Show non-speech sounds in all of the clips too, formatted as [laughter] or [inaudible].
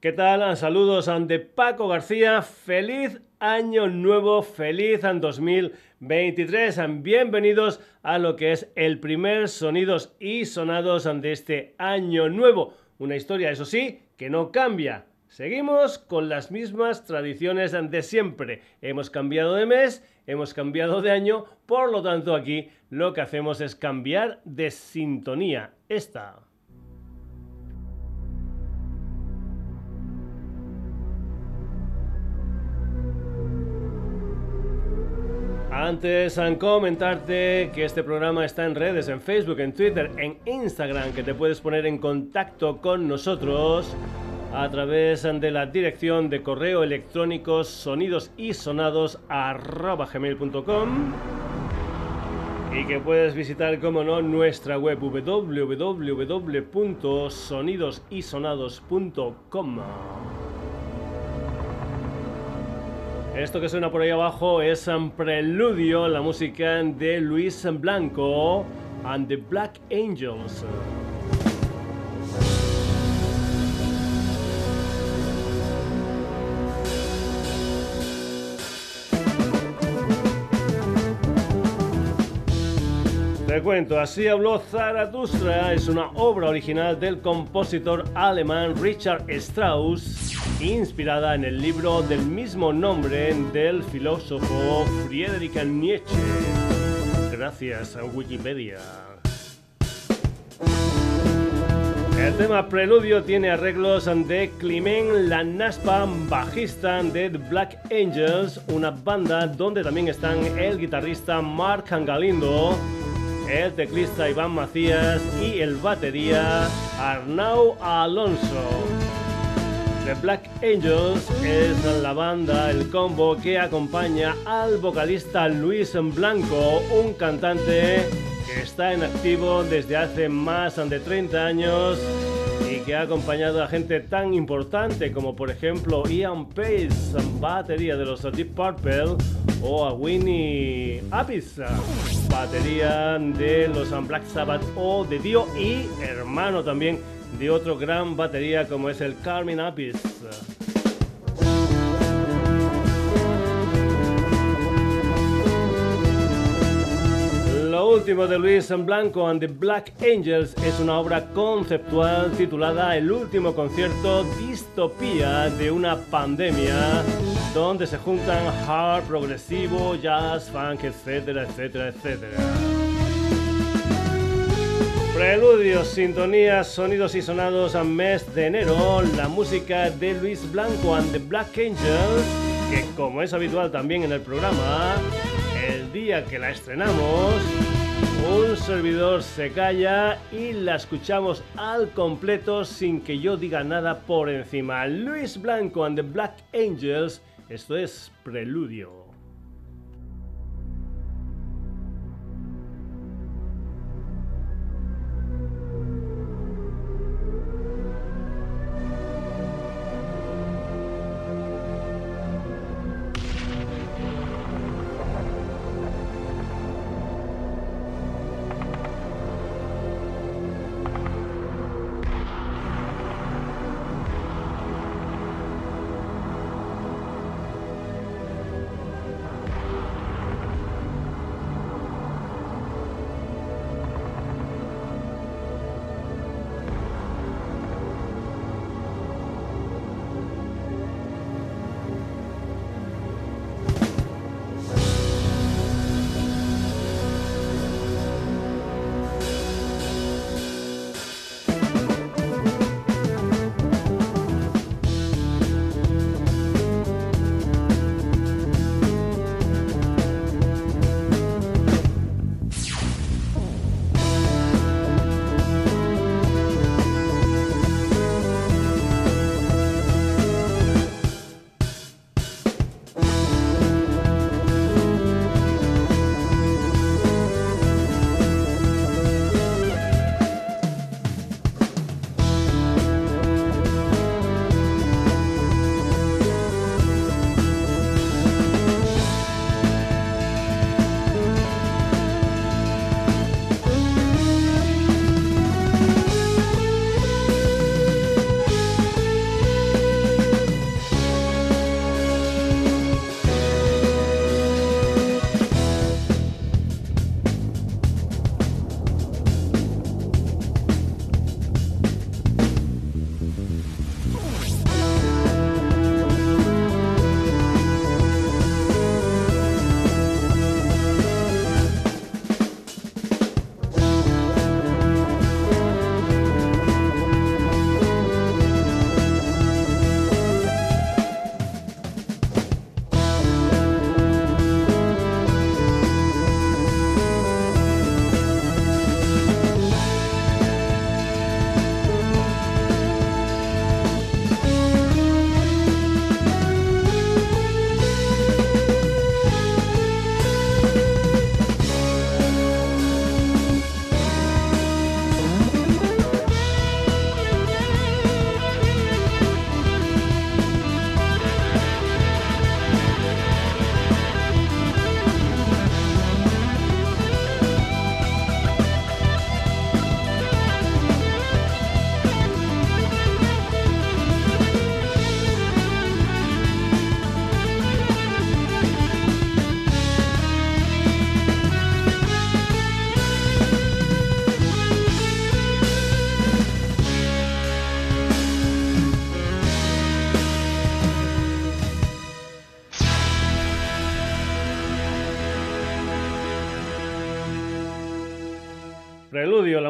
¿Qué tal? Saludos ante Paco García. Feliz año nuevo, feliz 2023. Bienvenidos a lo que es el primer Sonidos y Sonados de este año nuevo. Una historia, eso sí, que no cambia. Seguimos con las mismas tradiciones de siempre. Hemos cambiado de mes, hemos cambiado de año, por lo tanto aquí lo que hacemos es cambiar de sintonía. Esta. Antes, en comentarte que este programa está en redes, en Facebook, en Twitter, en Instagram, que te puedes poner en contacto con nosotros a través de la dirección de correo electrónico sonidosisonados.com y que puedes visitar, como no, nuestra web www.sonidosisonados.com. Esto que suena por ahí abajo es un preludio, la música de Luis Blanco and the Black Angels. Cuento, así habló Zaratustra, es una obra original del compositor alemán Richard Strauss inspirada en el libro del mismo nombre del filósofo Friedrich Nietzsche. Gracias a Wikipedia. El tema Preludio tiene arreglos de Climent Lanaspa, bajista de The Black Angels, una banda donde también están el guitarrista Mark Galindo, el teclista Iván Macías y el batería Arnau Alonso. The Black Angels es la banda, el combo que acompaña al vocalista Luis Blanco, un cantante que está en activo desde hace más de 30 años que ha acompañado a gente tan importante como por ejemplo Ian Pace, batería de los Deep Purple, o a Winnie Apis, batería de los Black Sabbath o de Dio y hermano también de otro gran batería como es el Carmen Apis. Lo último de Luis Blanco and the Black Angels es una obra conceptual titulada El último concierto distopía de una pandemia donde se juntan hard, progresivo, jazz, funk, etcétera, etcétera, etcétera. Preludios, sintonías, sonidos y sonados a mes de enero, la música de Luis Blanco and the Black Angels, que como es habitual también en el programa, día que la estrenamos, un servidor se calla y la escuchamos al completo sin que yo diga nada por encima. Luis Blanco and the Black Angels, esto es Preludio.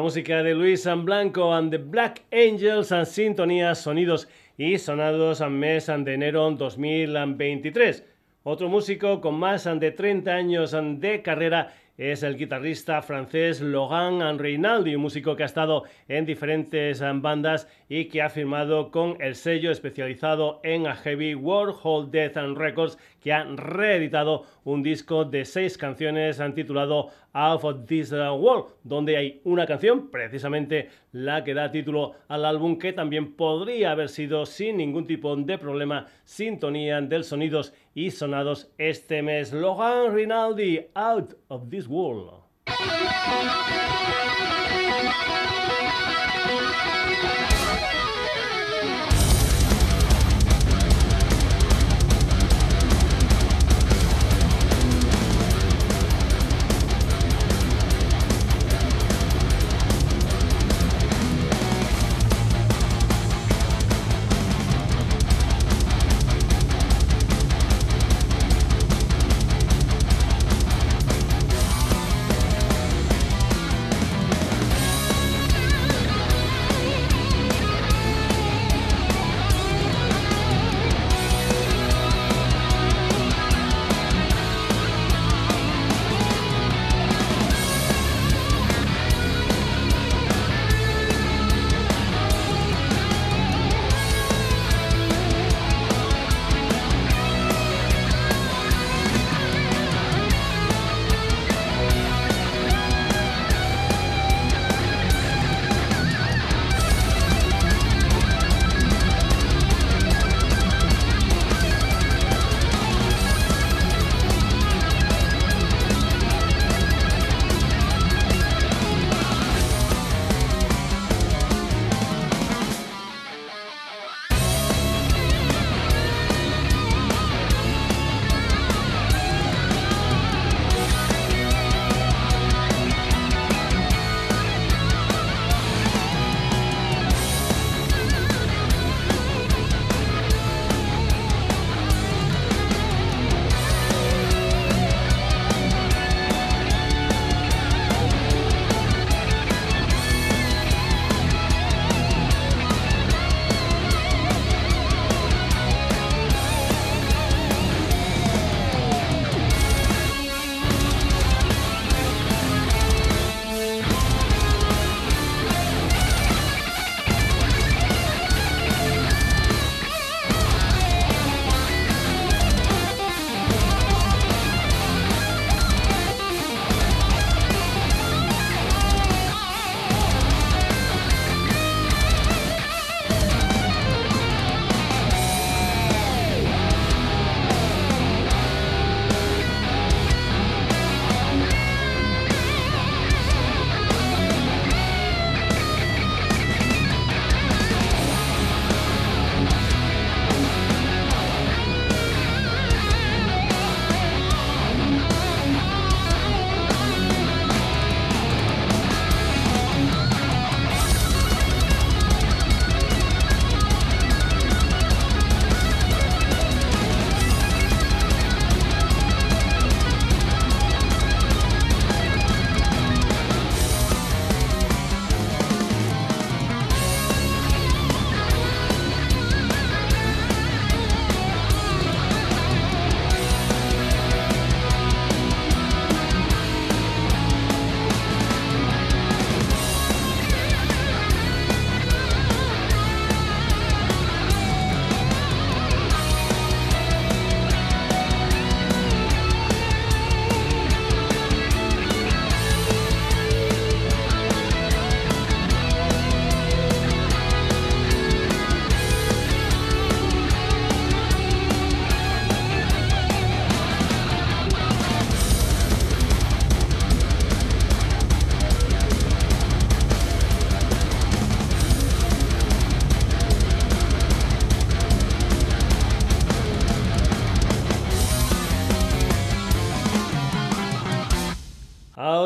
Música de Luis San Blanco and the Black Angels, en sintonía, sonidos y sonados en mes de enero 2023. Otro músico con más de 30 años de carrera es el guitarrista francés Logan Rinaldi, un músico que ha estado en diferentes bandas y que ha firmado con el sello especializado en heavy Warhol Death and Records, que ha reeditado un disco de seis canciones titulado Out of This World, donde hay una canción, precisamente la que da título al álbum, que también podría haber sido sin ningún tipo de problema sintonía del sonidos y sonados este mes. Logan Rinaldi, Out of This World.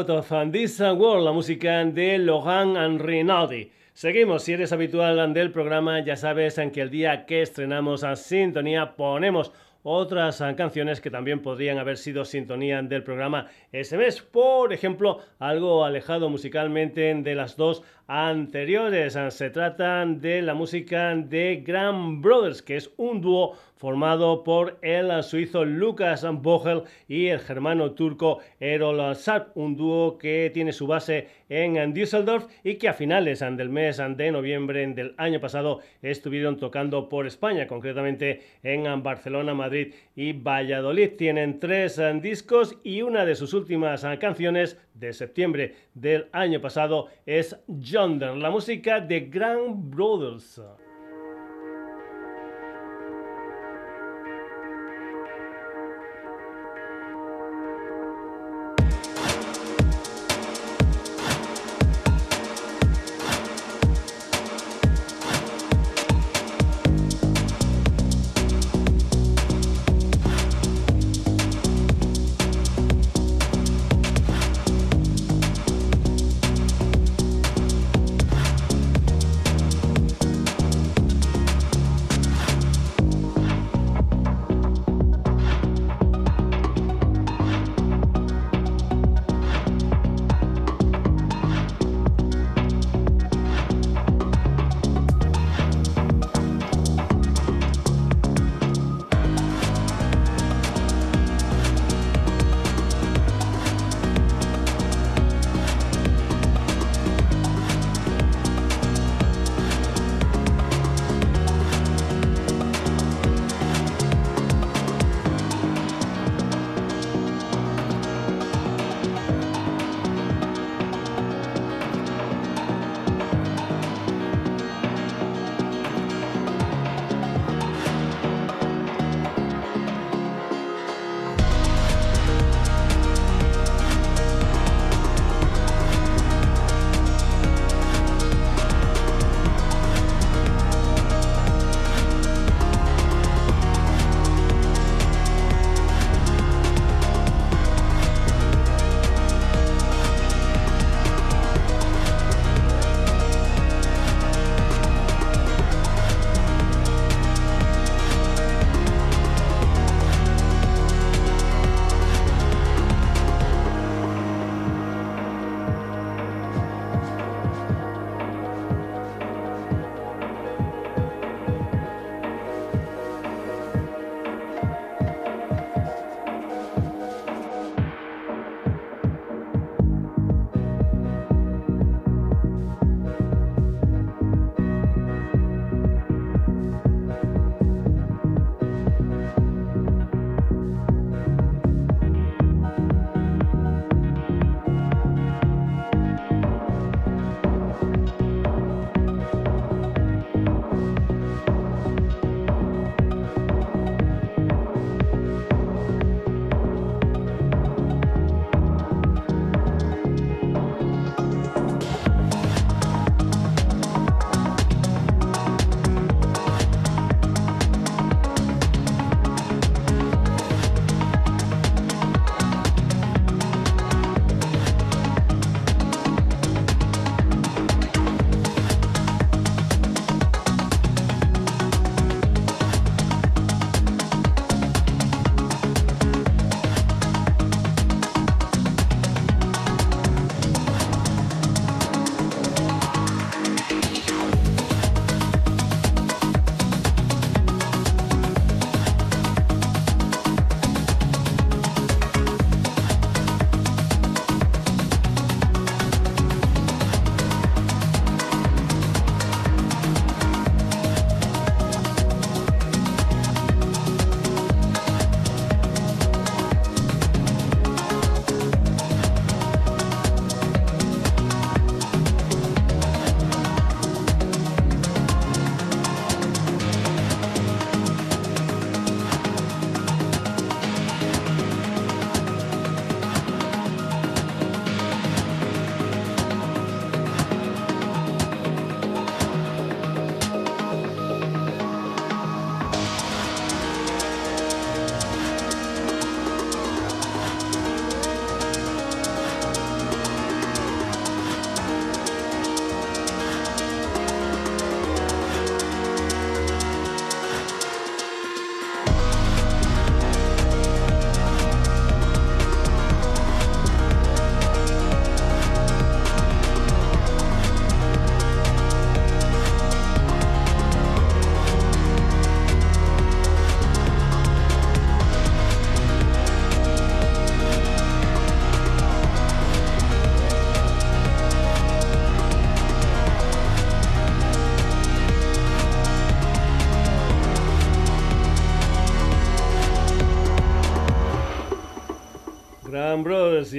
Of This World, la música de Logan Rinaldi. Seguimos, si eres habitual del programa, ya sabes en que el día que estrenamos a Sintonía ponemos otras canciones que también podrían haber sido sintonía del programa ese mes. Por ejemplo, algo alejado musicalmente de las dos anteriores. Se trata de la música de Grand Brothers, que es un dúo formado por el suizo Lucas Bohel y el germano turco Erol Sarp, un dúo que tiene su base en Düsseldorf y que a finales del mes de noviembre del año pasado estuvieron tocando por España, concretamente en Barcelona, Madrid y Valladolid. Tienen tres discos y una de sus últimas canciones de septiembre del año pasado es Yonder, la música de Grand Brothers.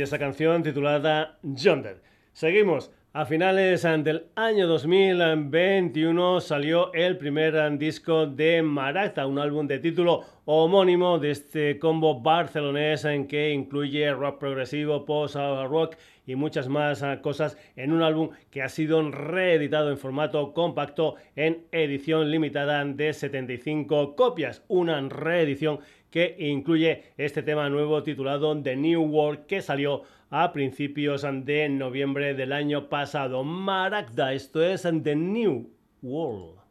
Esa canción titulada Yonder. Seguimos. A finales del año 2021 salió el primer disco de Maracta, un álbum de título homónimo de este combo barcelonés en que incluye rock progresivo, post-rock y muchas más cosas en un álbum que ha sido reeditado en formato compacto en edición limitada de 75 copias. Una reedición que incluye este tema nuevo titulado The New World que salió a principios de noviembre del año pasado. Maragda, esto es The New World.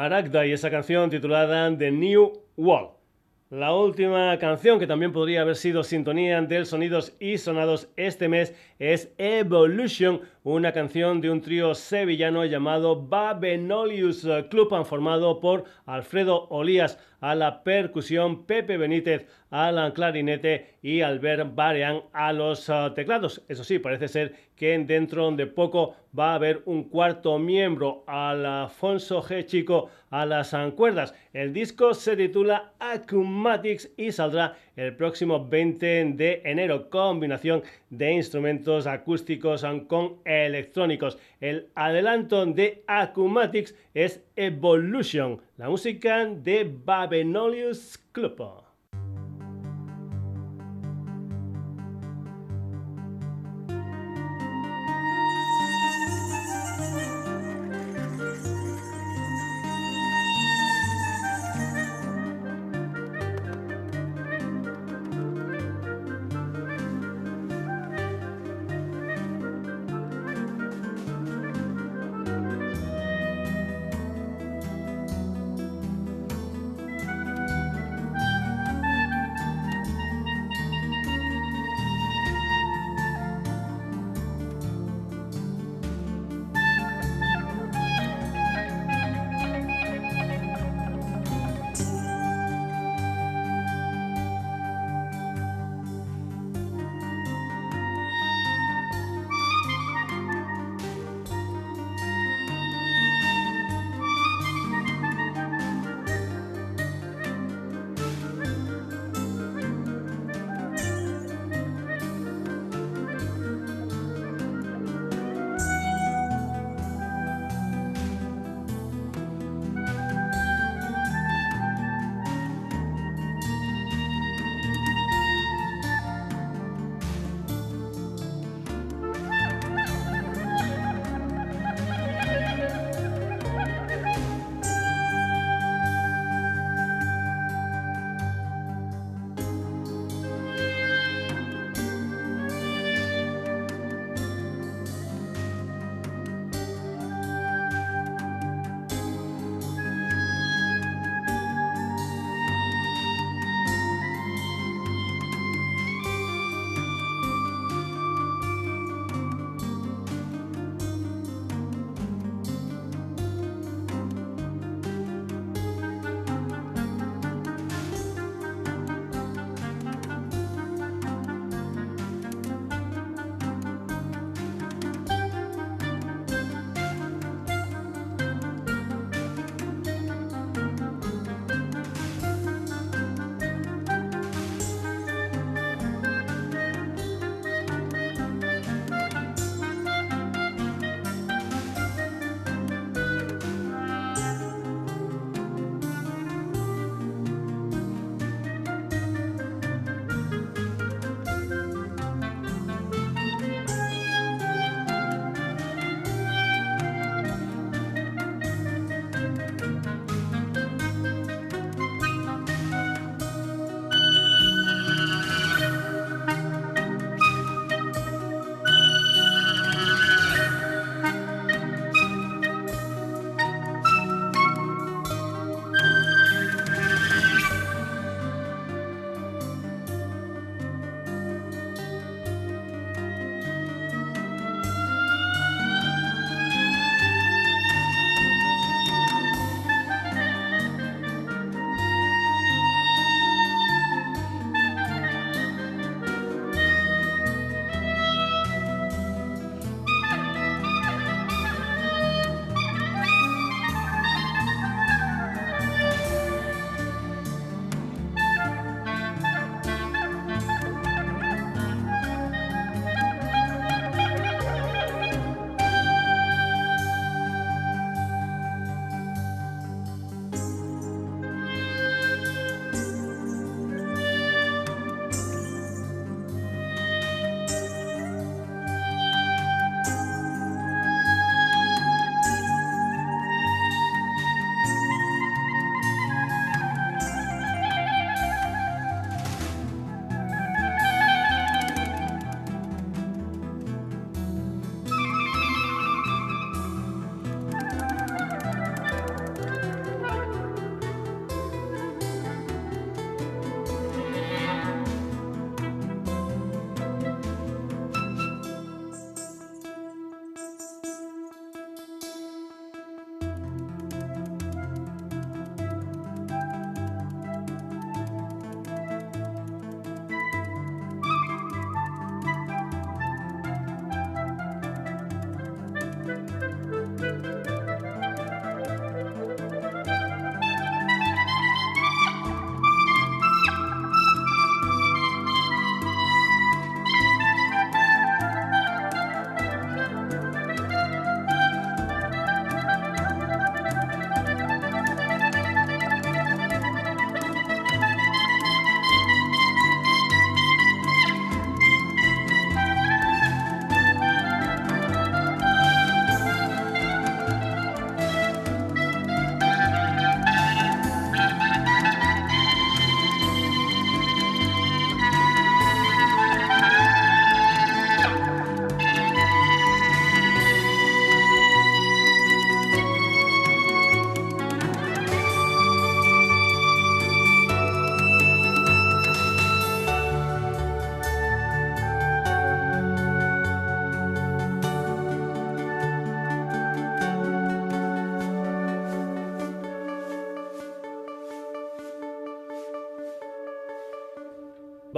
Maragda y esa canción titulada The New Wall. La última canción, que también podría haber sido sintonía del Sonidos y Sonados este mes, es Evolution, una canción de un trío sevillano llamado Babenolius Club, formado por Alfredo Olías a la percusión, Pepe Benítez al clarinete y Albert Barean a los uh, teclados. Eso sí, parece ser que dentro de poco va a haber un cuarto miembro, Alfonso G. Chico, a las cuerdas. El disco se titula Acumatics y saldrá el próximo 20 de enero. Combinación de instrumentos acústicos con electrónicos. El adelanto de Acumatics es Evolution, la música de Babenolius Club.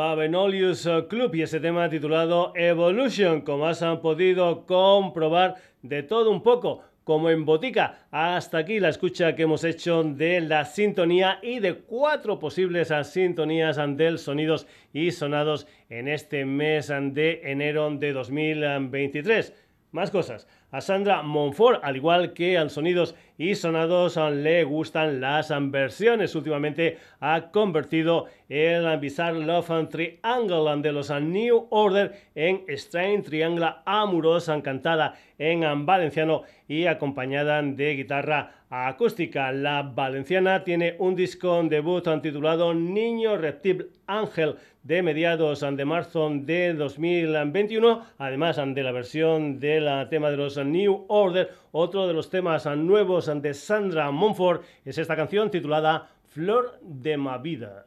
Babenolius Club y ese tema titulado Evolution, como has podido comprobar de todo un poco como en botica. Hasta aquí la escucha que hemos hecho de la sintonía y de cuatro posibles sintonías del sonidos y sonados en este mes de enero de 2023. Más cosas. A Sandra Monfort, al igual que al Sonidos y Sonados, le gustan las versiones. Últimamente ha convertido el Bizarre Love Triangle de los New Order en Strange Triangle Amorosa, cantada en valenciano y acompañada de guitarra acústica. La valenciana tiene un disco debut titulado Niño Reptil Ángel de mediados de marzo de 2021, además de la versión del tema de los New Order, otro de los temas nuevos de Sandra Monfort es esta canción titulada Flor de ma vida.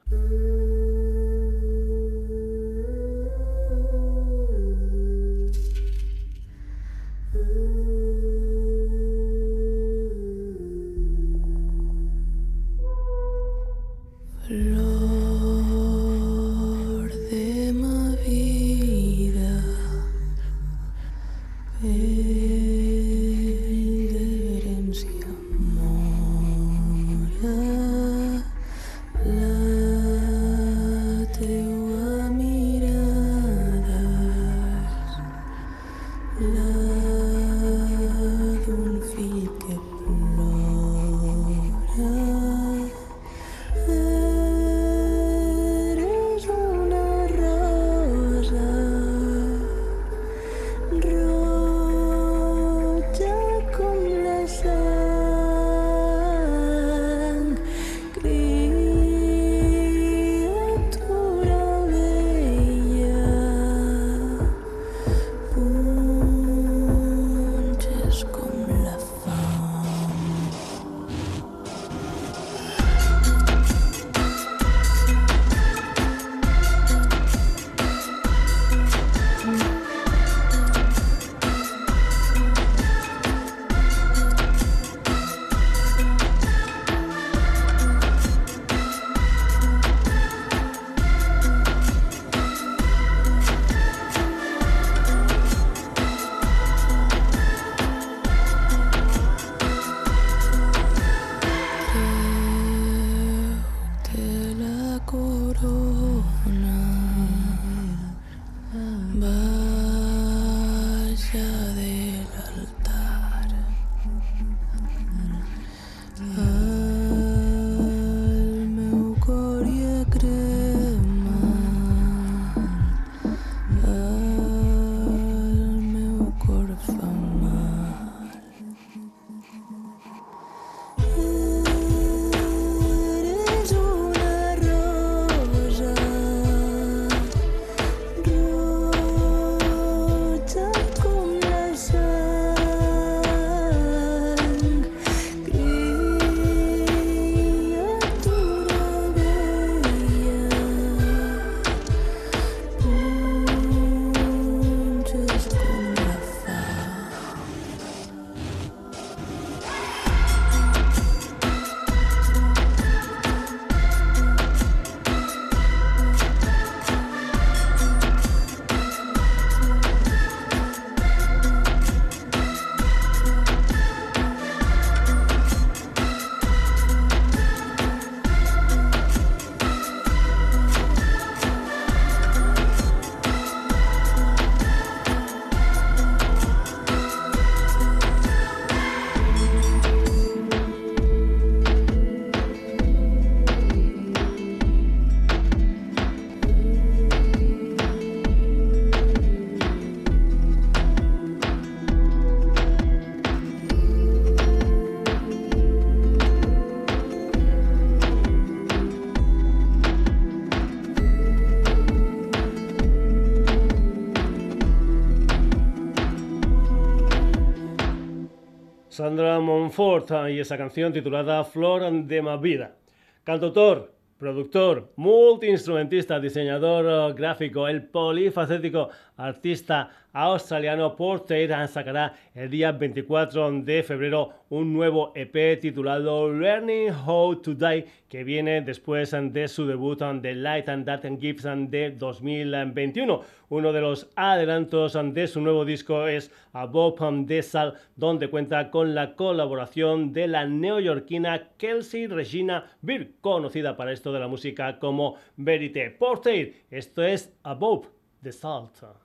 Sandra Monfort y esa canción titulada Flor de ma vida. Cantautor, productor, multiinstrumentista, diseñador gráfico, el polifacético artista australiano Porter sacará el día 24 de febrero un nuevo EP titulado Learning How to Die que viene después de su debut The Light and Dark Gifts de 2021. Uno de los adelantos de su nuevo disco es Above the Sal, donde cuenta con la colaboración de la neoyorquina Kelsey Regina Beer, conocida para esto de la música como Verite. Porter, esto es Above the Salt.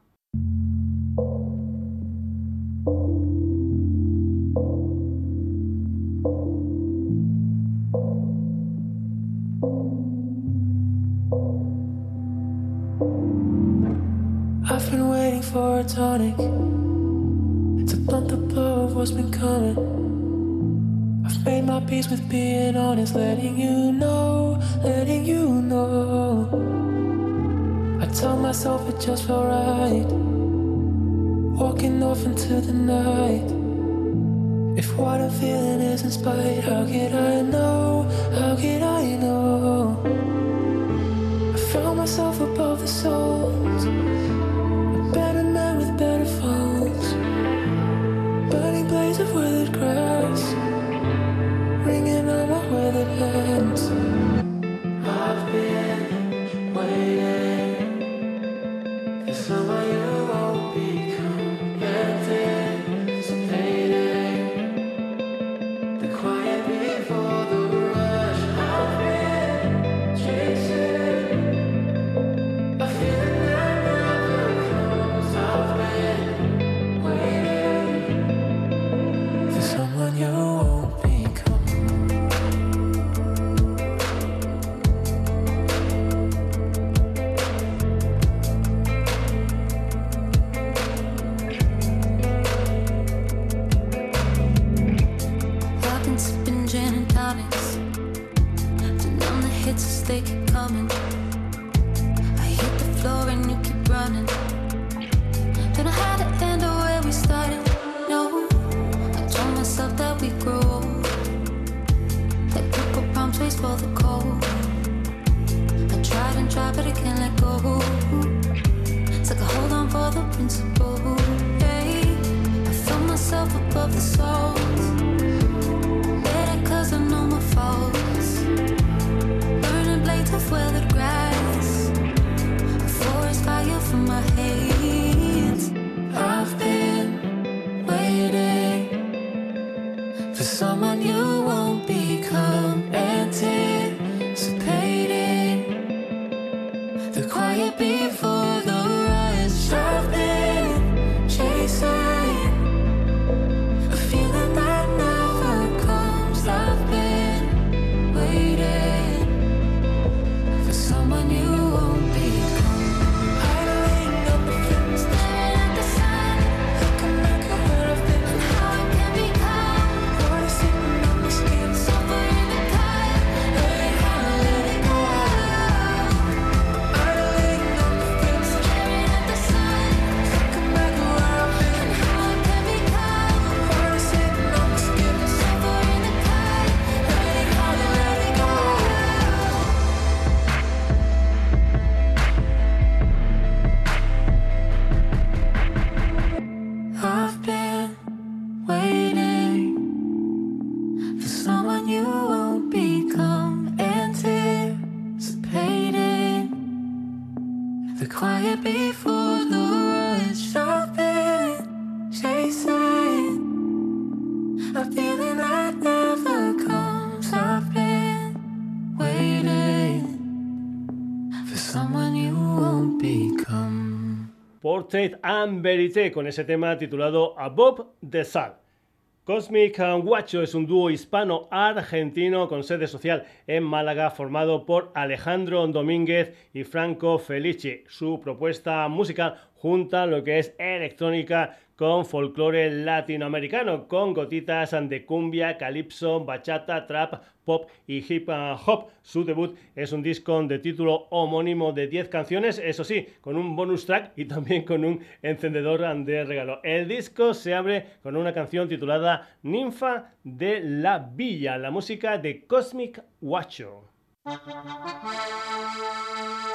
I've been waiting for a tonic to blunt the blow of what's been coming. I've made my peace with being honest, letting you know, letting you know. I tell myself it just felt right, walking off into the night. If what I'm feeling is in spite, how could I know? How could I know? I found myself above the souls. Hands. Portrait and Verité con ese tema titulado Above the Sun. Cosmic Guacho es un dúo hispano-argentino con sede social en Málaga formado por Alejandro Domínguez y Franco Felici. Su propuesta musical junta lo que es electrónica con folclore latinoamericano, con gotitas de cumbia, calipso, bachata, trap, pop y hip hop. Su debut es un disco de título homónimo de 10 canciones, eso sí, con un bonus track y también con un encendedor de regalo. El disco se abre con una canción titulada Ninfa de la Villa, la música de Cosmic Guacho. [laughs]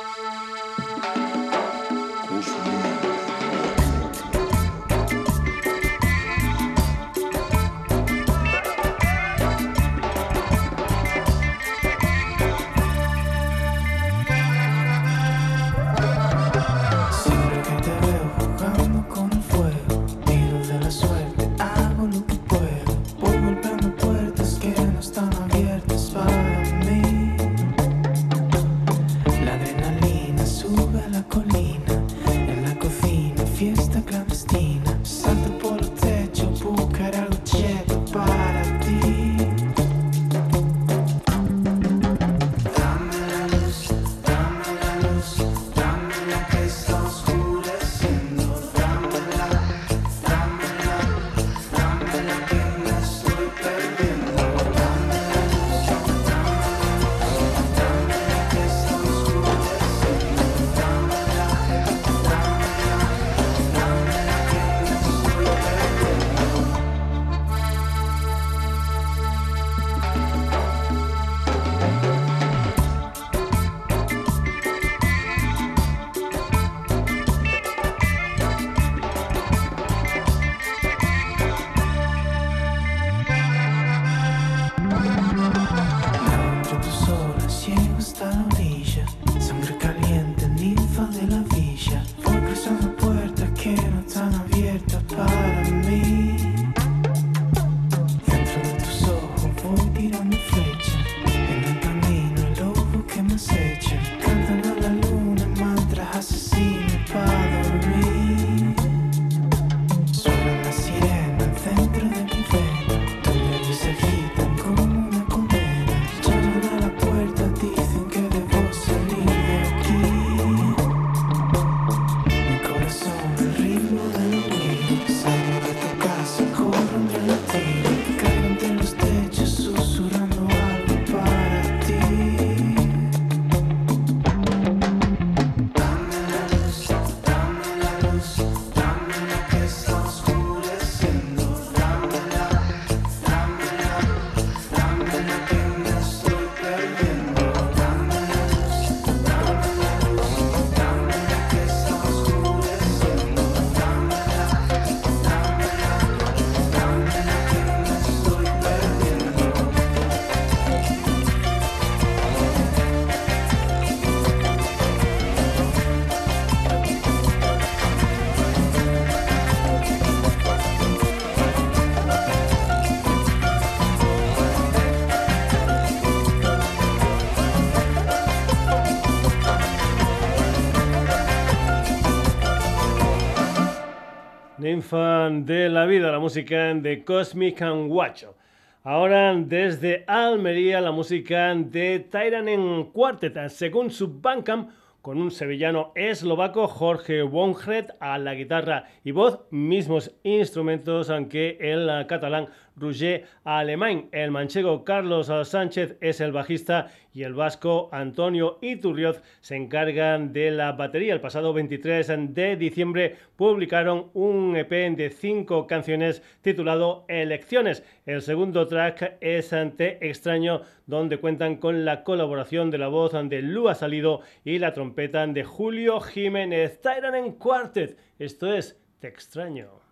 de la vida, la música de Cosmic and Watcho. Ahora desde Almería la música de Tyrann Quartet, según su Bandcamp con un sevillano eslovaco, Jorge Wongret, a la guitarra y voz, mismos instrumentos, aunque el catalán Roger Alemán. El manchego Carlos Sánchez es el bajista y el vasco Antonio Iturrioz se encargan de la batería. El pasado 23 de diciembre publicaron un EP de cinco canciones titulado Elecciones. El segundo track es Ante Extraño, donde cuentan con la colaboración de la voz de Lua Salido y la trompeta de Julio Jiménez. Tyran Quartet. Esto es Te extraño.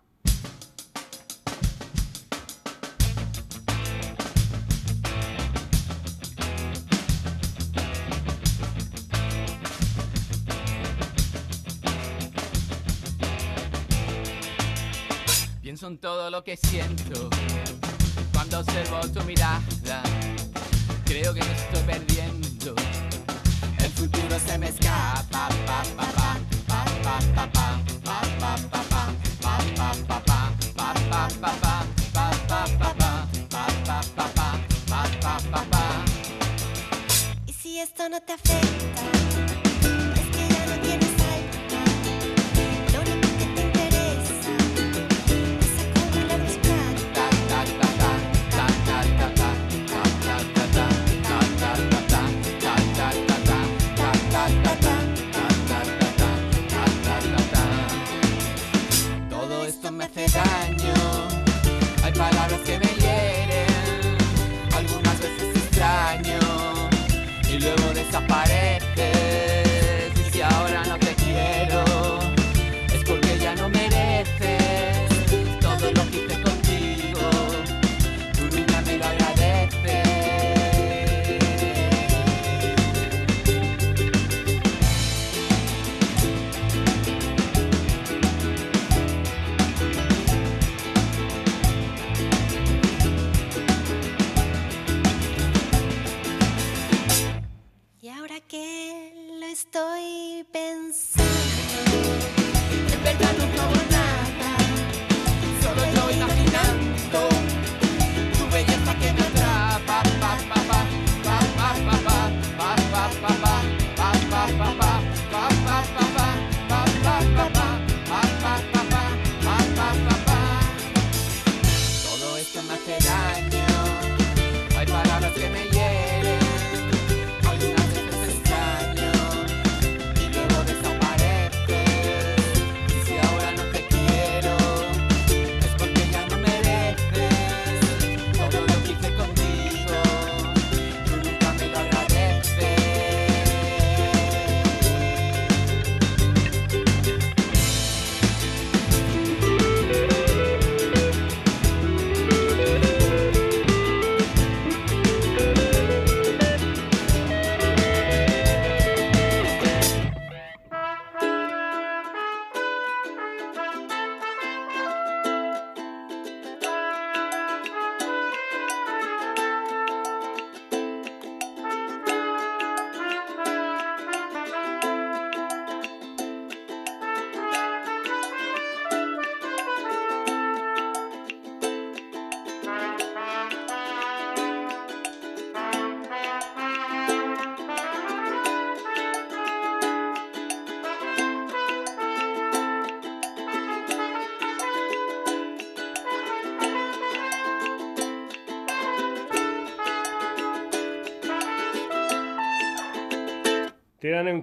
Son todo lo que siento cuando observo tu mirada. Creo que me estoy perdiendo. El futuro se me escapa. Y si esto no te afecta. Palabras que me hieren, algunas veces extraño y luego Tiran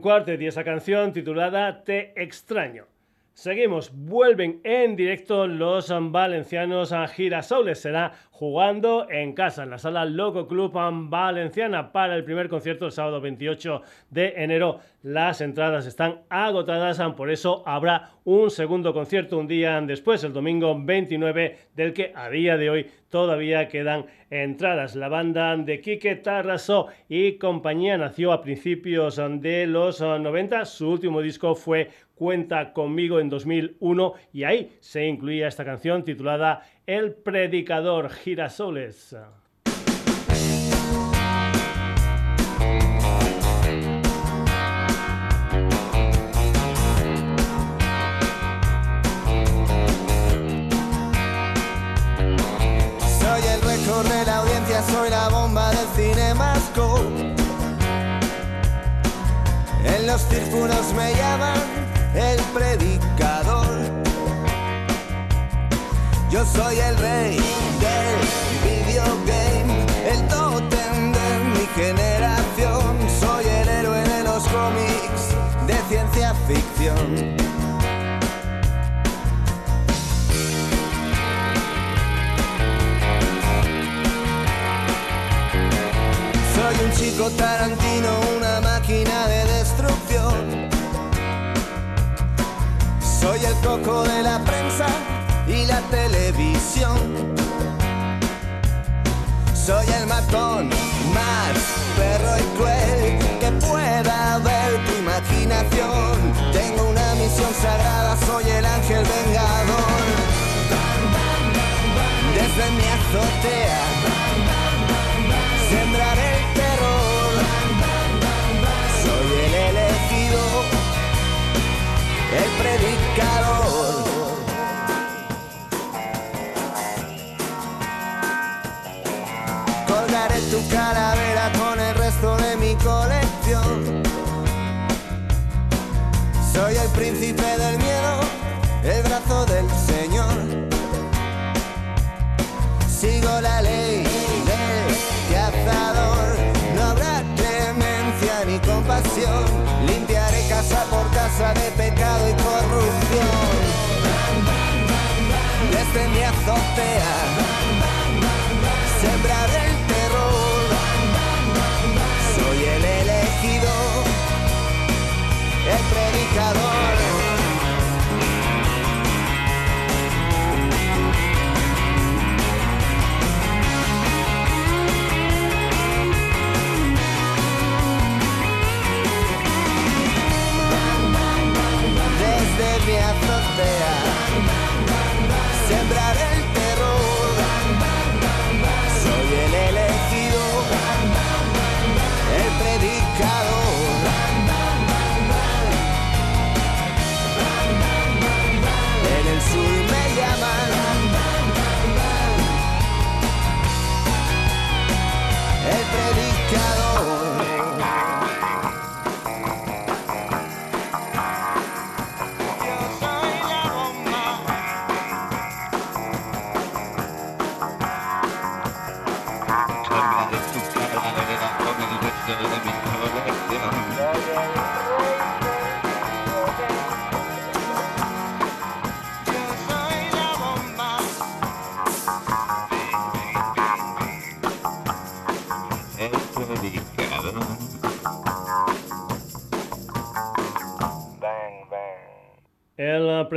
en cuartet y esa canción titulada Te extraño. Seguimos, vuelven en directo los valencianos a Girasoles. Será jugando en casa, en la sala Loco Club Valenciana, para el primer concierto el sábado 28 de enero. Las entradas están agotadas, por eso habrá un segundo concierto un día después, el domingo 29, del que a día de hoy todavía quedan entradas. La banda de Quique Tarraso y compañía nació a principios de los 90. Su último disco fue Cuenta conmigo en 2001 y ahí se incluía esta canción titulada El Predicador Girasoles. Soy el récord de la audiencia, soy la bomba del cinemascope. En los círculos me llaman el predicador. Yo soy el rey del videogame, el totem de mi generación. Soy el héroe de los cómics de ciencia ficción. Soy un chico tarantino, una máquina de destrucción. Soy el coco de la prensa y la televisión. Soy el matón más perro y cruel que pueda ver tu imaginación. Tengo una misión sagrada, soy el ángel vengador. Desde mi azotea sembraré el terror. Soy el elegido el predicador. Tu calavera con el resto de mi colección. Soy el príncipe del miedo, el brazo del Señor. Sigo la ley del cazador, no habrá clemencia ni compasión. Limpiaré casa por casa de pecado y corrupción. Desde mi azotea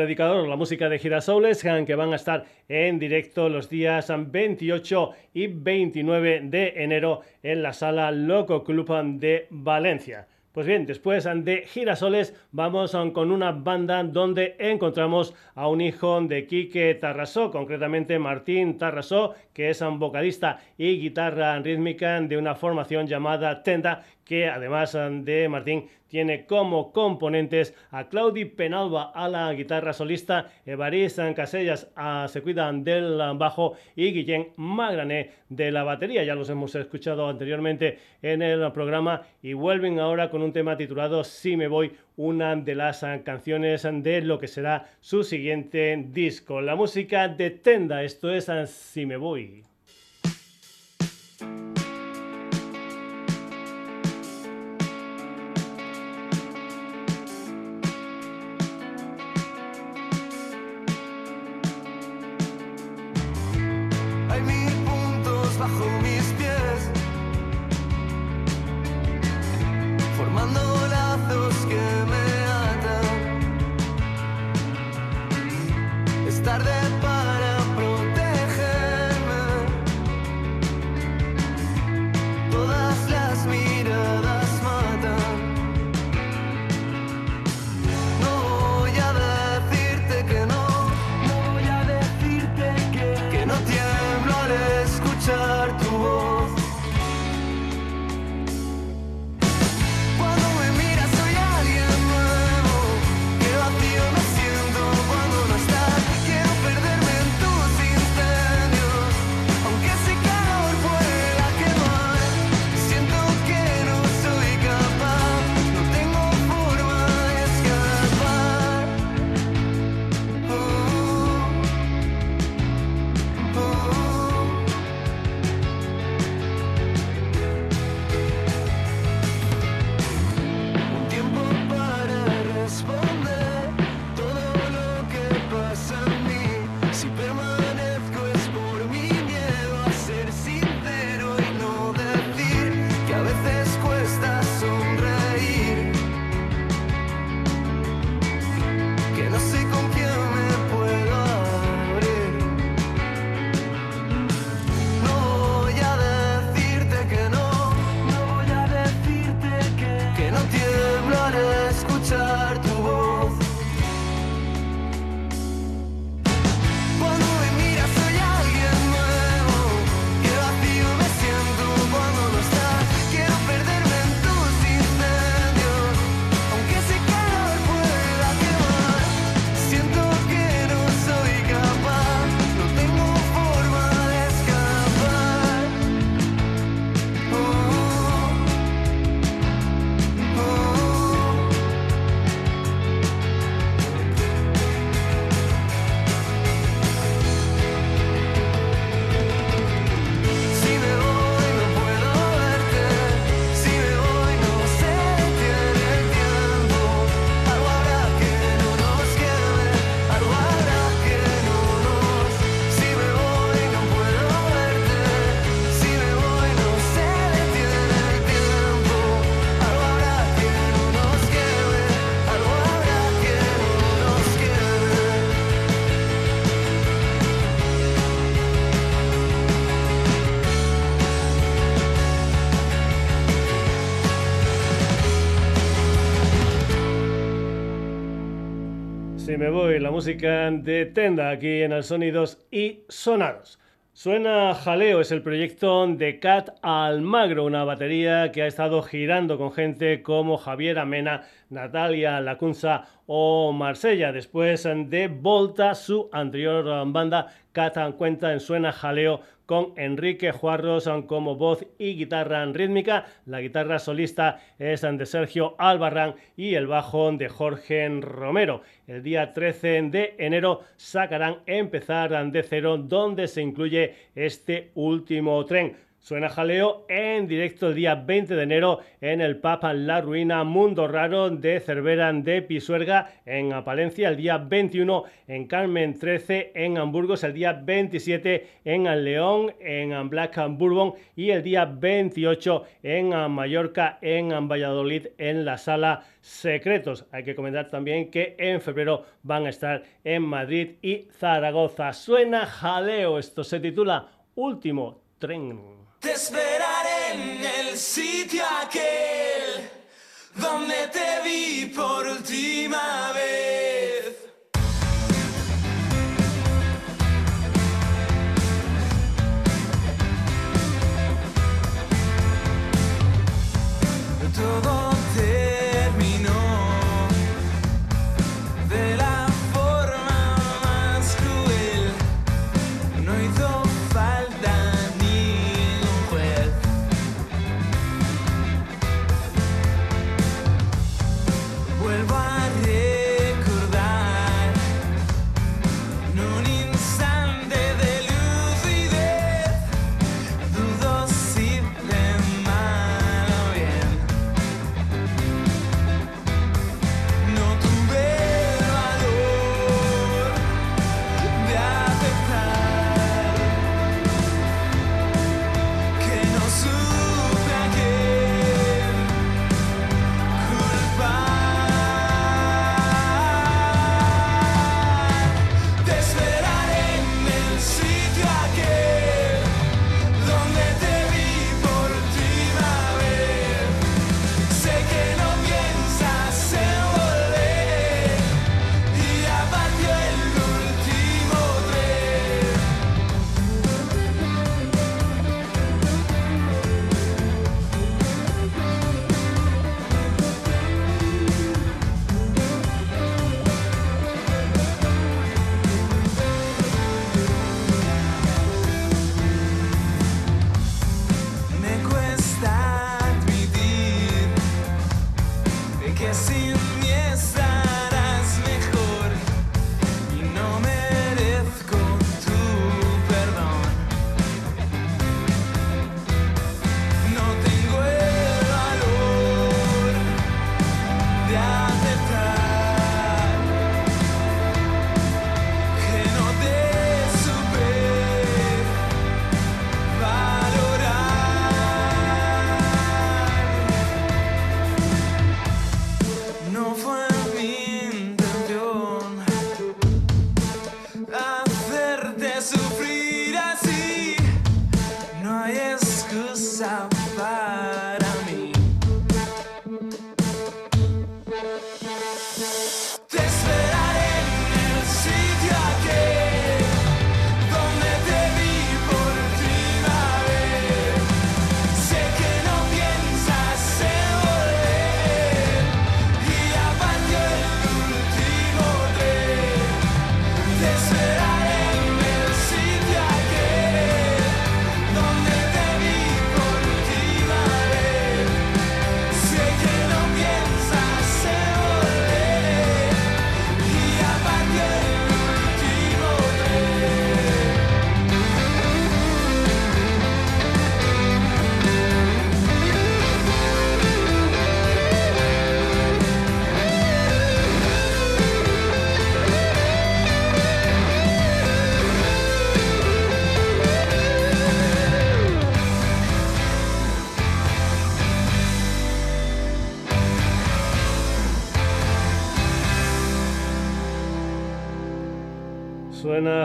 Predicador, la música de Girasoles, que van a estar en directo los días 28 y 29 de enero en la sala Loco Club de Valencia. Pues bien, después de Girasoles vamos con una banda donde encontramos a un hijo de Quique Tarrasó, concretamente Martín Tarrasó, que es un vocalista y guitarra rítmica de una formación llamada Tenda, que además de Martín tiene como componentes a Claudi Penalba a la guitarra solista, Evaris Casellas a se cuidan del bajo y Guillén Magrané de la batería. Ya los hemos escuchado anteriormente en el programa y vuelven ahora con un tema titulado Si me voy, una de las canciones de lo que será su siguiente disco. La música de Tenda, esto es Si me voy. La música de Tenda aquí en el Sonidos y Sonados. Suena Jaleo, es el proyecto de Cat Almagro, una batería que ha estado girando con gente como Javier Amena, Natalia Lacunza o Marsella. Después de Volta, su anterior banda, Cat cuenta en Suena Jaleo con Enrique Juarros como voz y guitarra rítmica. La guitarra solista es de Sergio Albarrán y el bajo de Jorge Romero. El día 13 de enero sacarán Empezar de cero, donde se incluye este último tren. Suena jaleo en directo el día 20 de enero en el Papa La Ruina Mundo Raro de Cervera de Pisuerga en Palencia, el día 21 en Carmen 13 en Hamburgo, el día 27 en León, en Black Bourbon y el día 28 en Mallorca, en Valladolid, en la sala Secretos. Hay que comentar también que en febrero van a estar en Madrid y Zaragoza. Suena jaleo, esto se titula Último Tren. Te esperaré en el sitio aquel donde te vi por última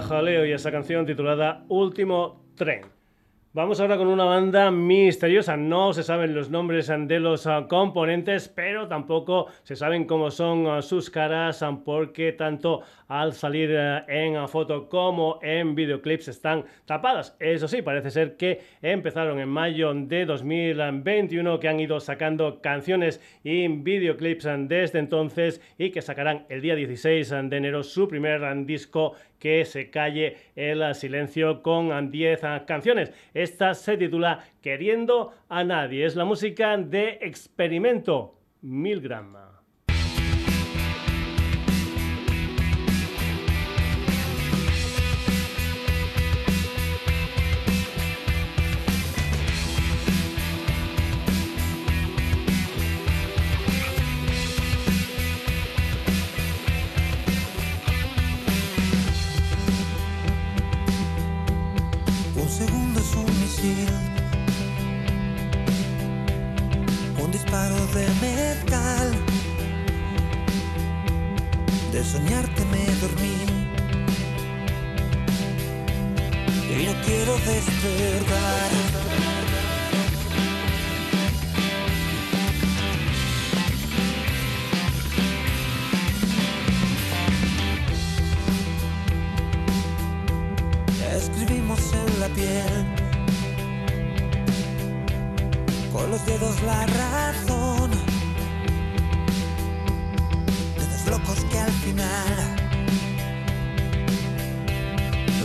jaleo y esa canción titulada Último Tren. Vamos ahora con una banda misteriosa. No se saben los nombres de los ah, componentes, pero tampoco se saben cómo son ah, sus caras, ah, porque tanto al salir en foto como en videoclips están tapadas. Eso sí, parece ser que empezaron en mayo de 2021, que han ido sacando canciones y videoclips desde entonces y que sacarán el día 16 de enero su primer disco que se calle el silencio con 10 canciones. Esta se titula Queriendo a nadie. Es la música de Experimento Milgram.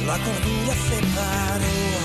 La cordura se paró. Del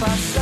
ha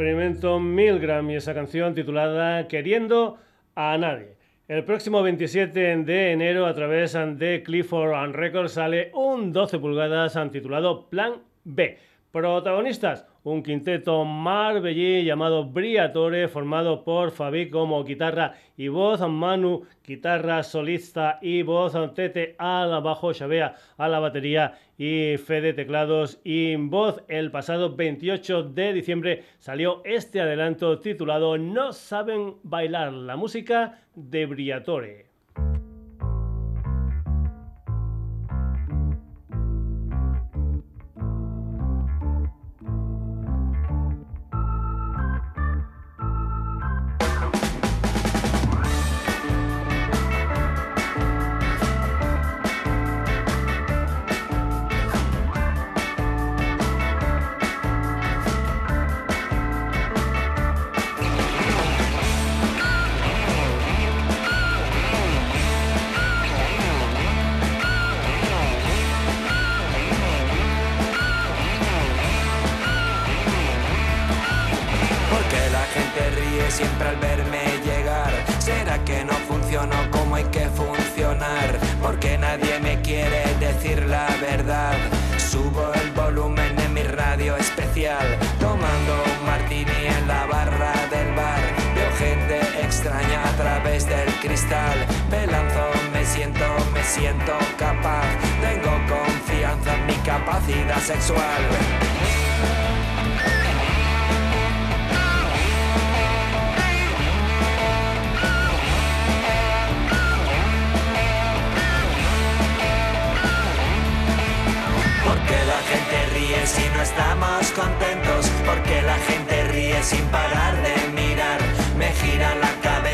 Experimento Milgram y esa canción titulada Queriendo a nadie. El próximo 27 de enero a través de Clifford and Records sale un 12 pulgadas titulado Plan B. Protagonistas, un quinteto marbellí llamado Briatore, formado por Fabi como guitarra y voz, Manu, guitarra solista y voz, Tete al bajo, Shabea a la batería y Fede teclados y voz. El pasado 28 de diciembre salió este adelanto titulado No saben bailar la música de Briatore. desde el cristal. Me lanzo, me siento, me siento capaz. Tengo confianza en mi capacidad sexual. Porque la gente ríe si no estamos contentos. Porque la gente ríe sin parar de mirar. Me gira la cara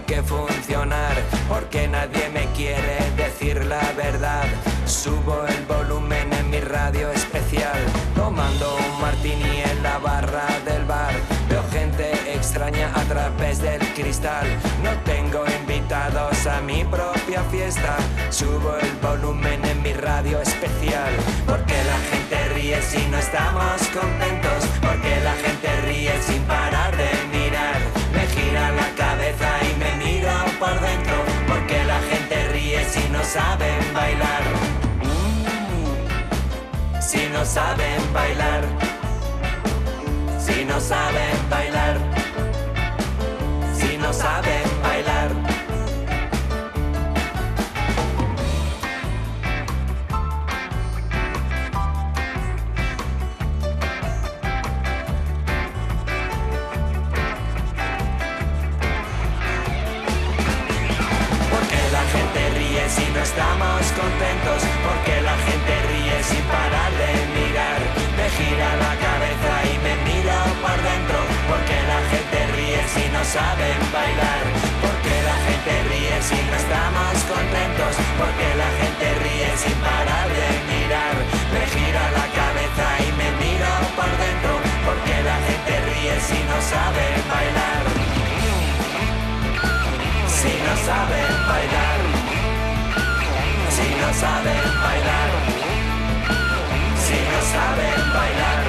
que funcionar? Porque nadie me quiere decir la verdad. Subo el volumen en mi radio especial, tomando un martini en la barra del bar. Veo gente extraña a través del cristal. No tengo invitados a mi propia fiesta. Subo el volumen en mi radio especial, porque la gente ríe si no estamos contentos, no saben bailar. Si no saben bailar. Si no saben bailar. Si no saben saben bailar. Porque la gente ríe si no estamos contentos porque la gente ríe sin parar de mirar. Me gira la cabeza y me miro por dentro porque la gente ríe si no saben bailar. Si no saben bailar si no saben bailar, si no saben bailar,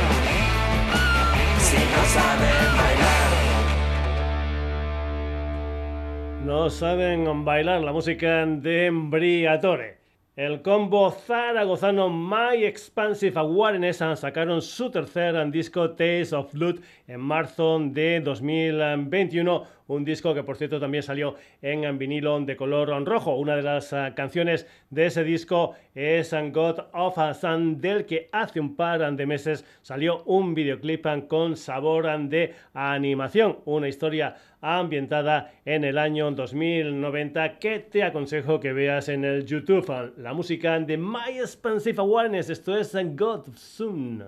si no saben No saben bailar la música de Embriatore. El combo zaragozano My Expansive Awareness sacaron su tercer disco Taste of Blood en marzo de 2021 un disco que por cierto también salió en vinilo de color rojo. Una de las ah, canciones de ese disco es God of a Sun, del que hace un par de meses salió un videoclip con sabor de animación, una historia ambientada en el año 2090 que te aconsejo que veas en el YouTube. La música de My Expensive Awareness, esto es God Soon.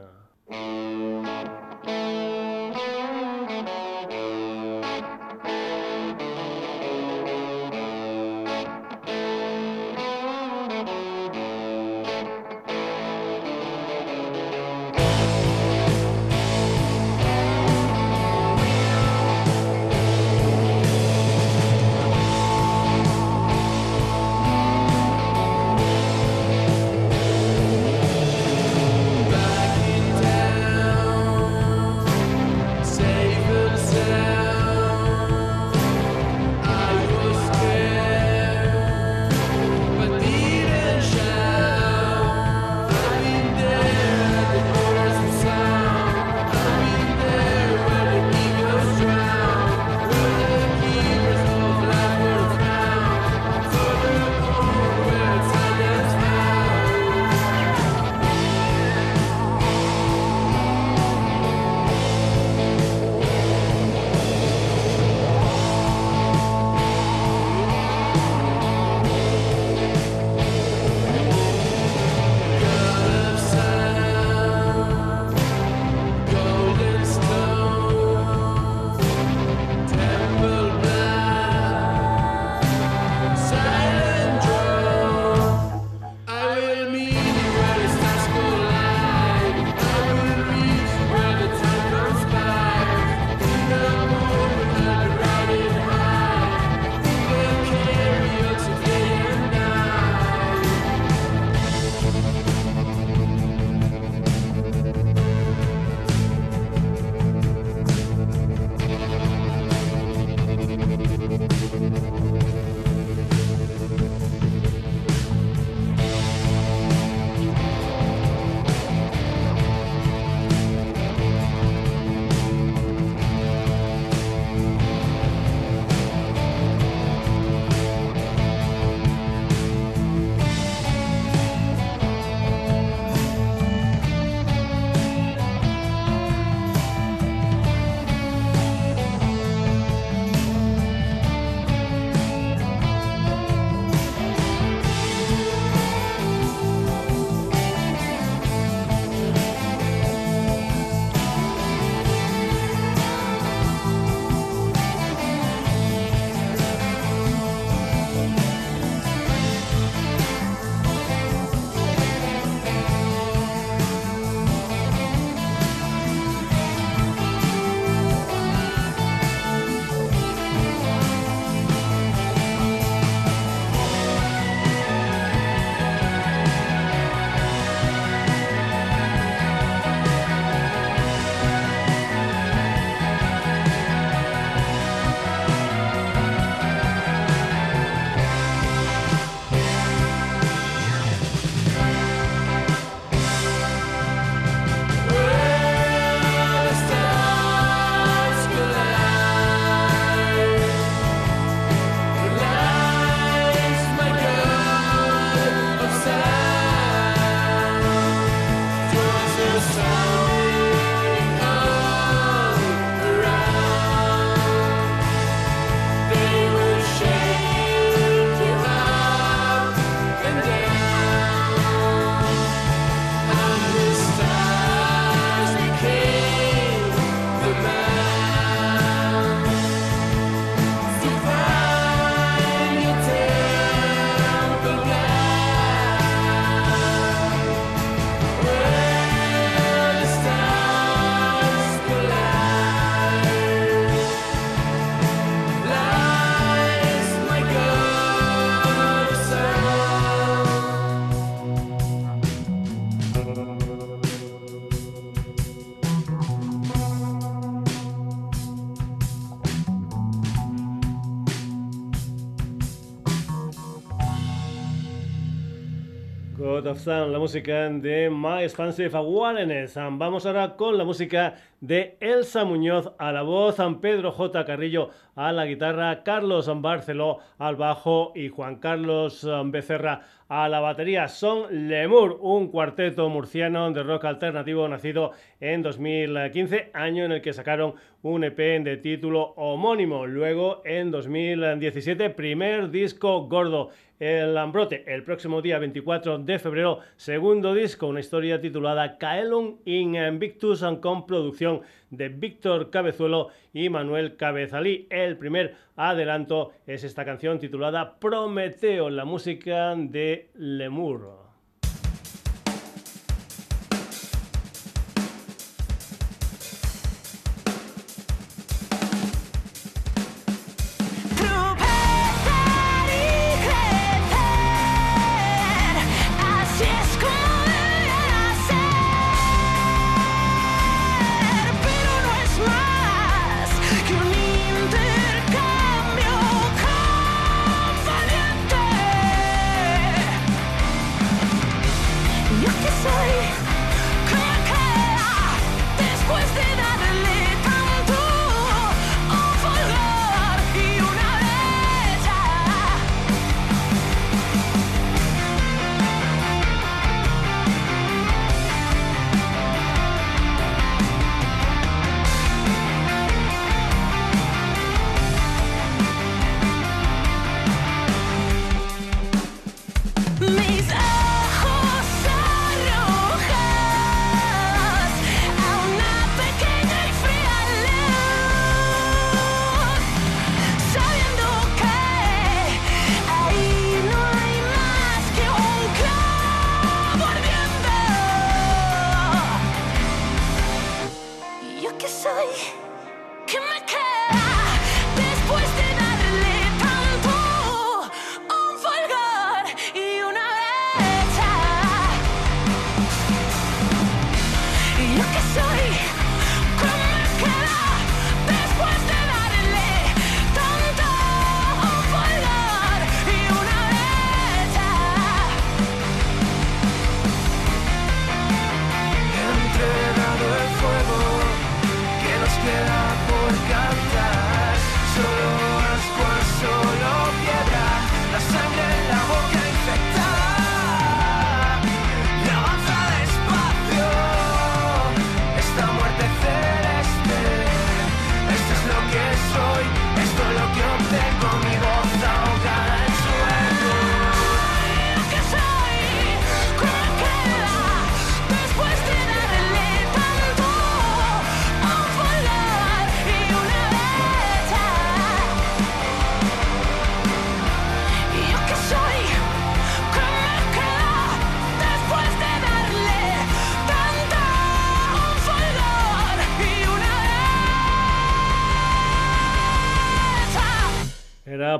La música de My Expansive Awareness. Vamos ahora con la música de Elsa Muñoz a la voz, San Pedro J. Carrillo a la guitarra, Carlos Barceló al bajo y Juan Carlos Becerra a la batería. Son Lemur, un cuarteto murciano de rock alternativo nacido en 2015, año en el que sacaron un EP de título homónimo. Luego, en 2017, primer disco gordo. El Ambrote, el próximo día 24 de febrero, segundo disco, una historia titulada Caelum in Invictus con producción de Víctor Cabezuelo y Manuel Cabezalí. El primer adelanto es esta canción titulada Prometeo, la música de Lemur.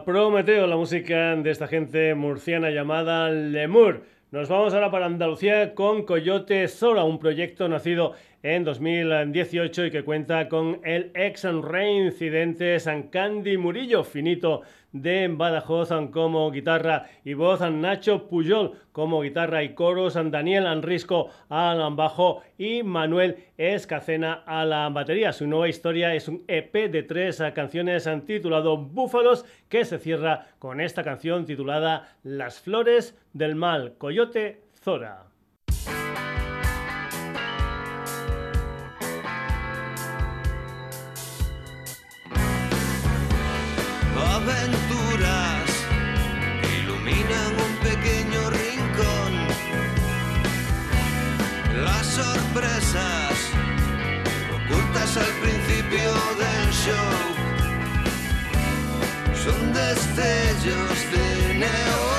Prometeo, la música de esta gente murciana llamada Lemur. Nos vamos ahora para Andalucía con Coyote Zora, un proyecto nacido en 2018 y que cuenta con el ex reincidente San Candy Murillo, finito de Badajoz como guitarra y voz, Nacho Puyol como guitarra y coros, Daniel Anrisco al bajo y Manuel Escacena a la batería. Su nueva historia es un EP de tres canciones titulado Búfalos que se cierra con esta canción titulada Las Flores del Mal, Coyote Zora. Al principio del show son destellos de neón.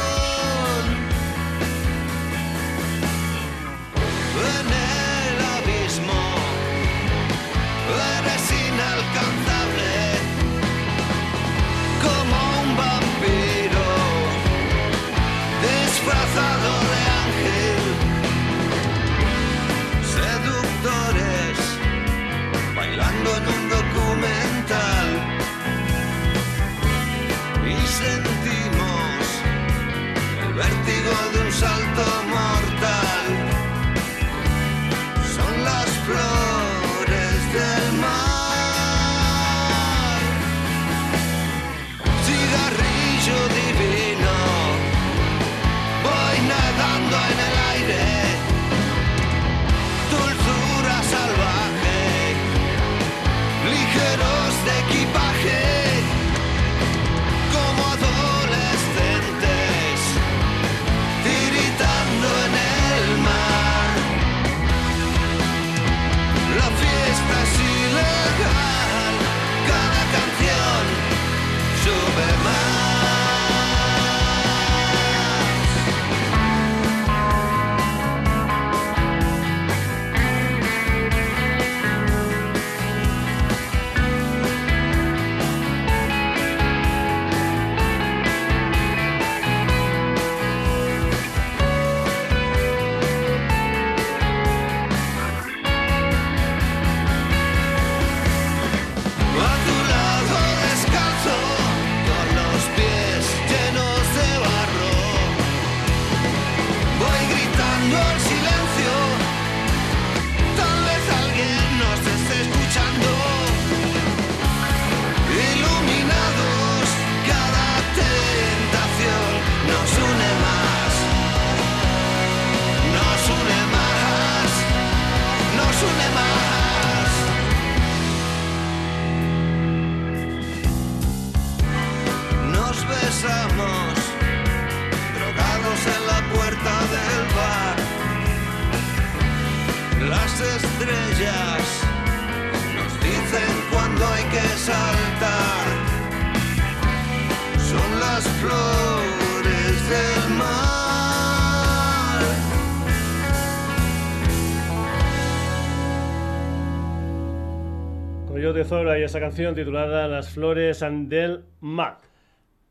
Esa canción titulada Las flores del mar.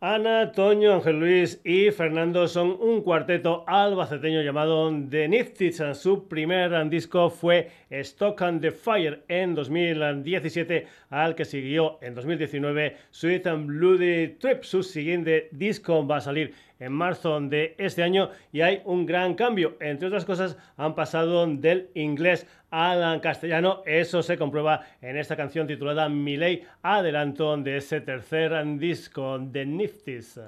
Ana, Toño, Ángel Luis y Fernando son un cuarteto albaceteño llamado The Nifties. Su primer disco fue Stock and the Fire en 2017, al que siguió en 2019 Sweet and Bloody Trip. Su siguiente disco va a salir en marzo de este año y hay un gran cambio. Entre otras cosas, han pasado del inglés al castellano. Eso se comprueba en esta canción titulada Miley, adelanto de ese tercer disco de Nifties.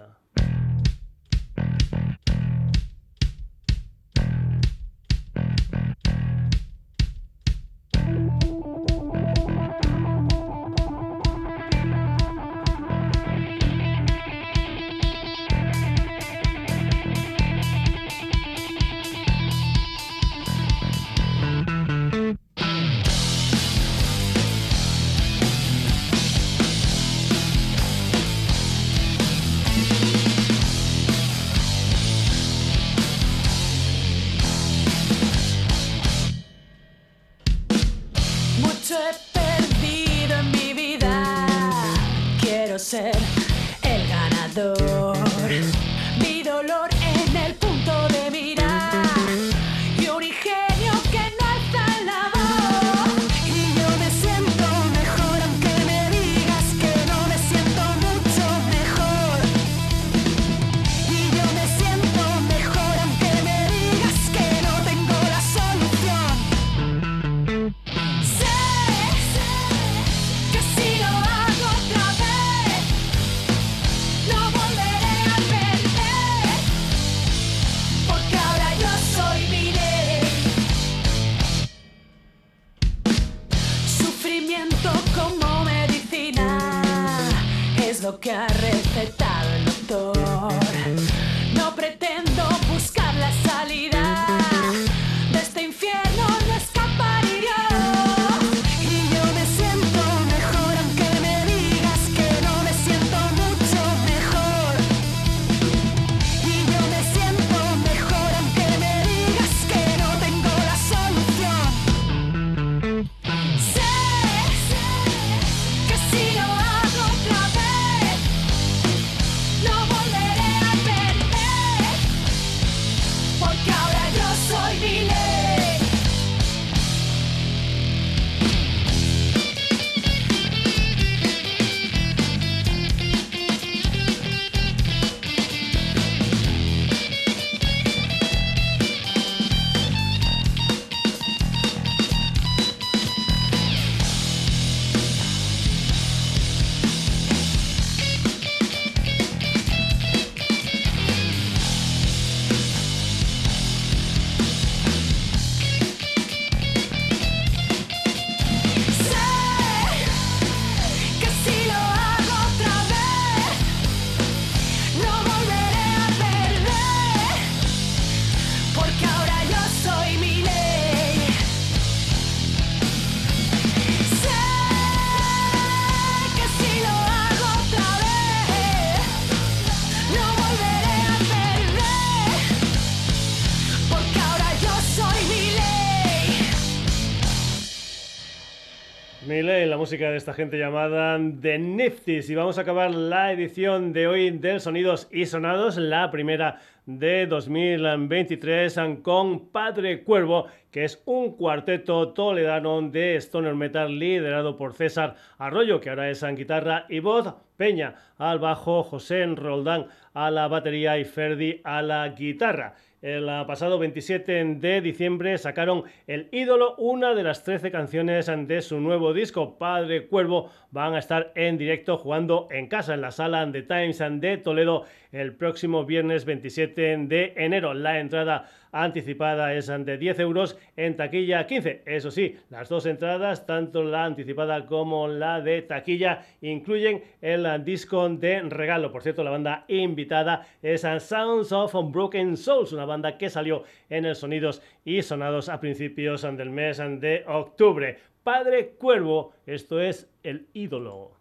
Música de esta gente llamada The Nifties. Y vamos a acabar la edición de hoy del Sonidos y Sonados, la primera de 2023, con Padre Cuervo, que es un cuarteto toledano de stoner metal liderado por César Arroyo, que ahora es en guitarra y voz, Peña al bajo, José Roldán a la batería y Ferdi a la guitarra. El pasado 27 de diciembre sacaron El ídolo, una de las 13 canciones de su nuevo disco, Padre Cuervo. Van a estar en directo jugando en casa en la sala de Times de Toledo el próximo viernes 27 de enero. La entrada anticipada es de 10 euros, en taquilla 15. Eso sí, las dos entradas, tanto la anticipada como la de taquilla, incluyen el disco de regalo. Por cierto, la banda invitada es Sounds of Broken Souls, una banda que salió en el Sonidos y Sonados a principios del mes de octubre. Padre Cuervo, esto es el ídolo.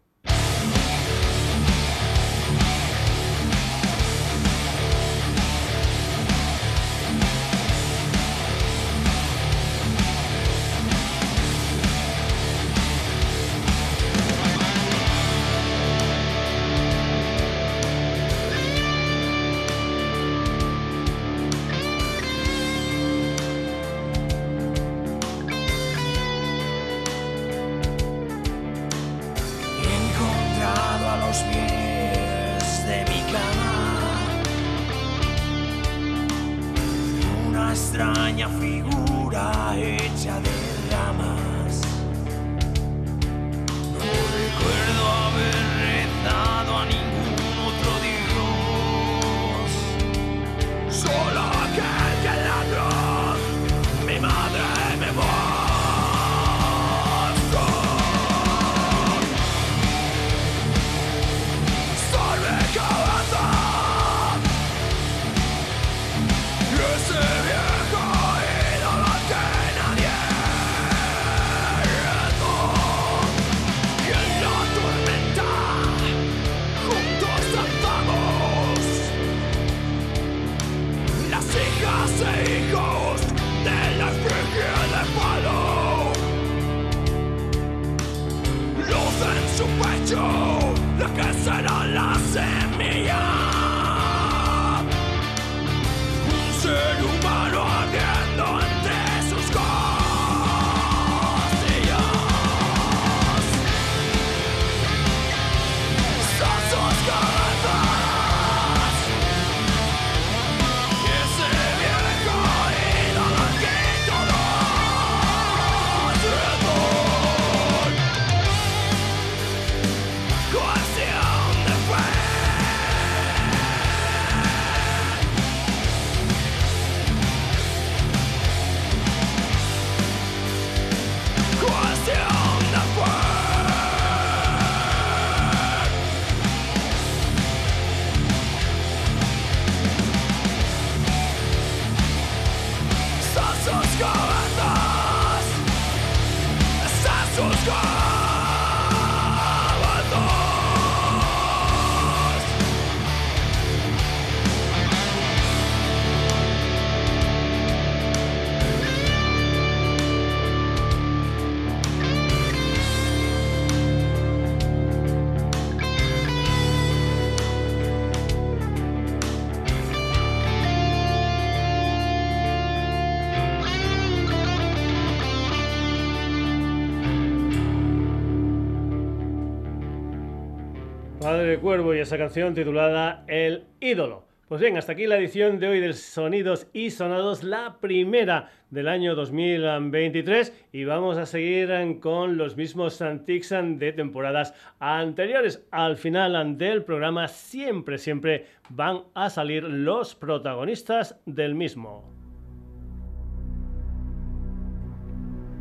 Cuervo y esa canción titulada El ídolo. Pues bien, hasta aquí la edición de hoy de Sonidos y Sonados, la primera del año 2023 y vamos a seguir con los mismos antics de temporadas anteriores. Al final del programa siempre, siempre van a salir los protagonistas del mismo.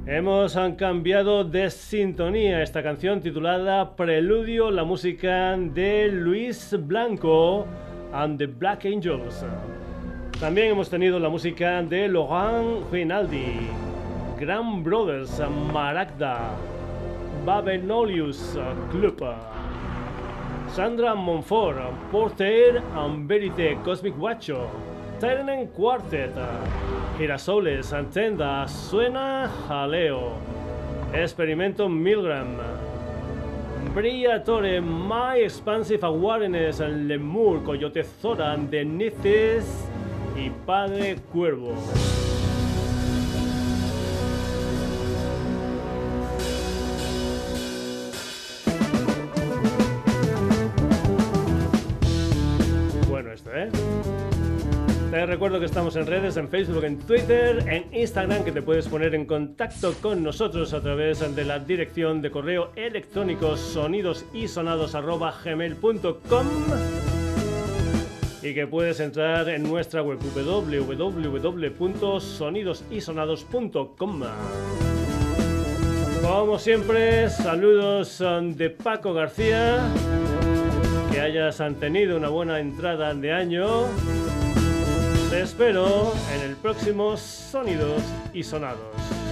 Hemos cambiado de sintonía esta canción titulada Preludio, la música de Luis Blanco and the Black Angels. También hemos tenido la música de Logan Rinaldi, Grand Brothers, Maragda, Babelolius Club, Sandra Monfort, Porter and Verite Cosmic Guacho, Tyrenen Quartet, Girasoles, Antenda, Suena Jaleo, Experimento Milgram, Briatore, My Expansive Awareness, Lemur, Coyote Zora, Denices y Padre Cuervo. Recuerdo que estamos en redes, en Facebook, en Twitter, en Instagram, que te puedes poner en contacto con nosotros a través de la dirección de correo electrónico sonidosisonados.gmail.com y que puedes entrar en nuestra web www.sonidosysonados.com. Como siempre, saludos de Paco García. Que hayas tenido una buena entrada de año. Te espero en el próximo Sonidos y Sonados.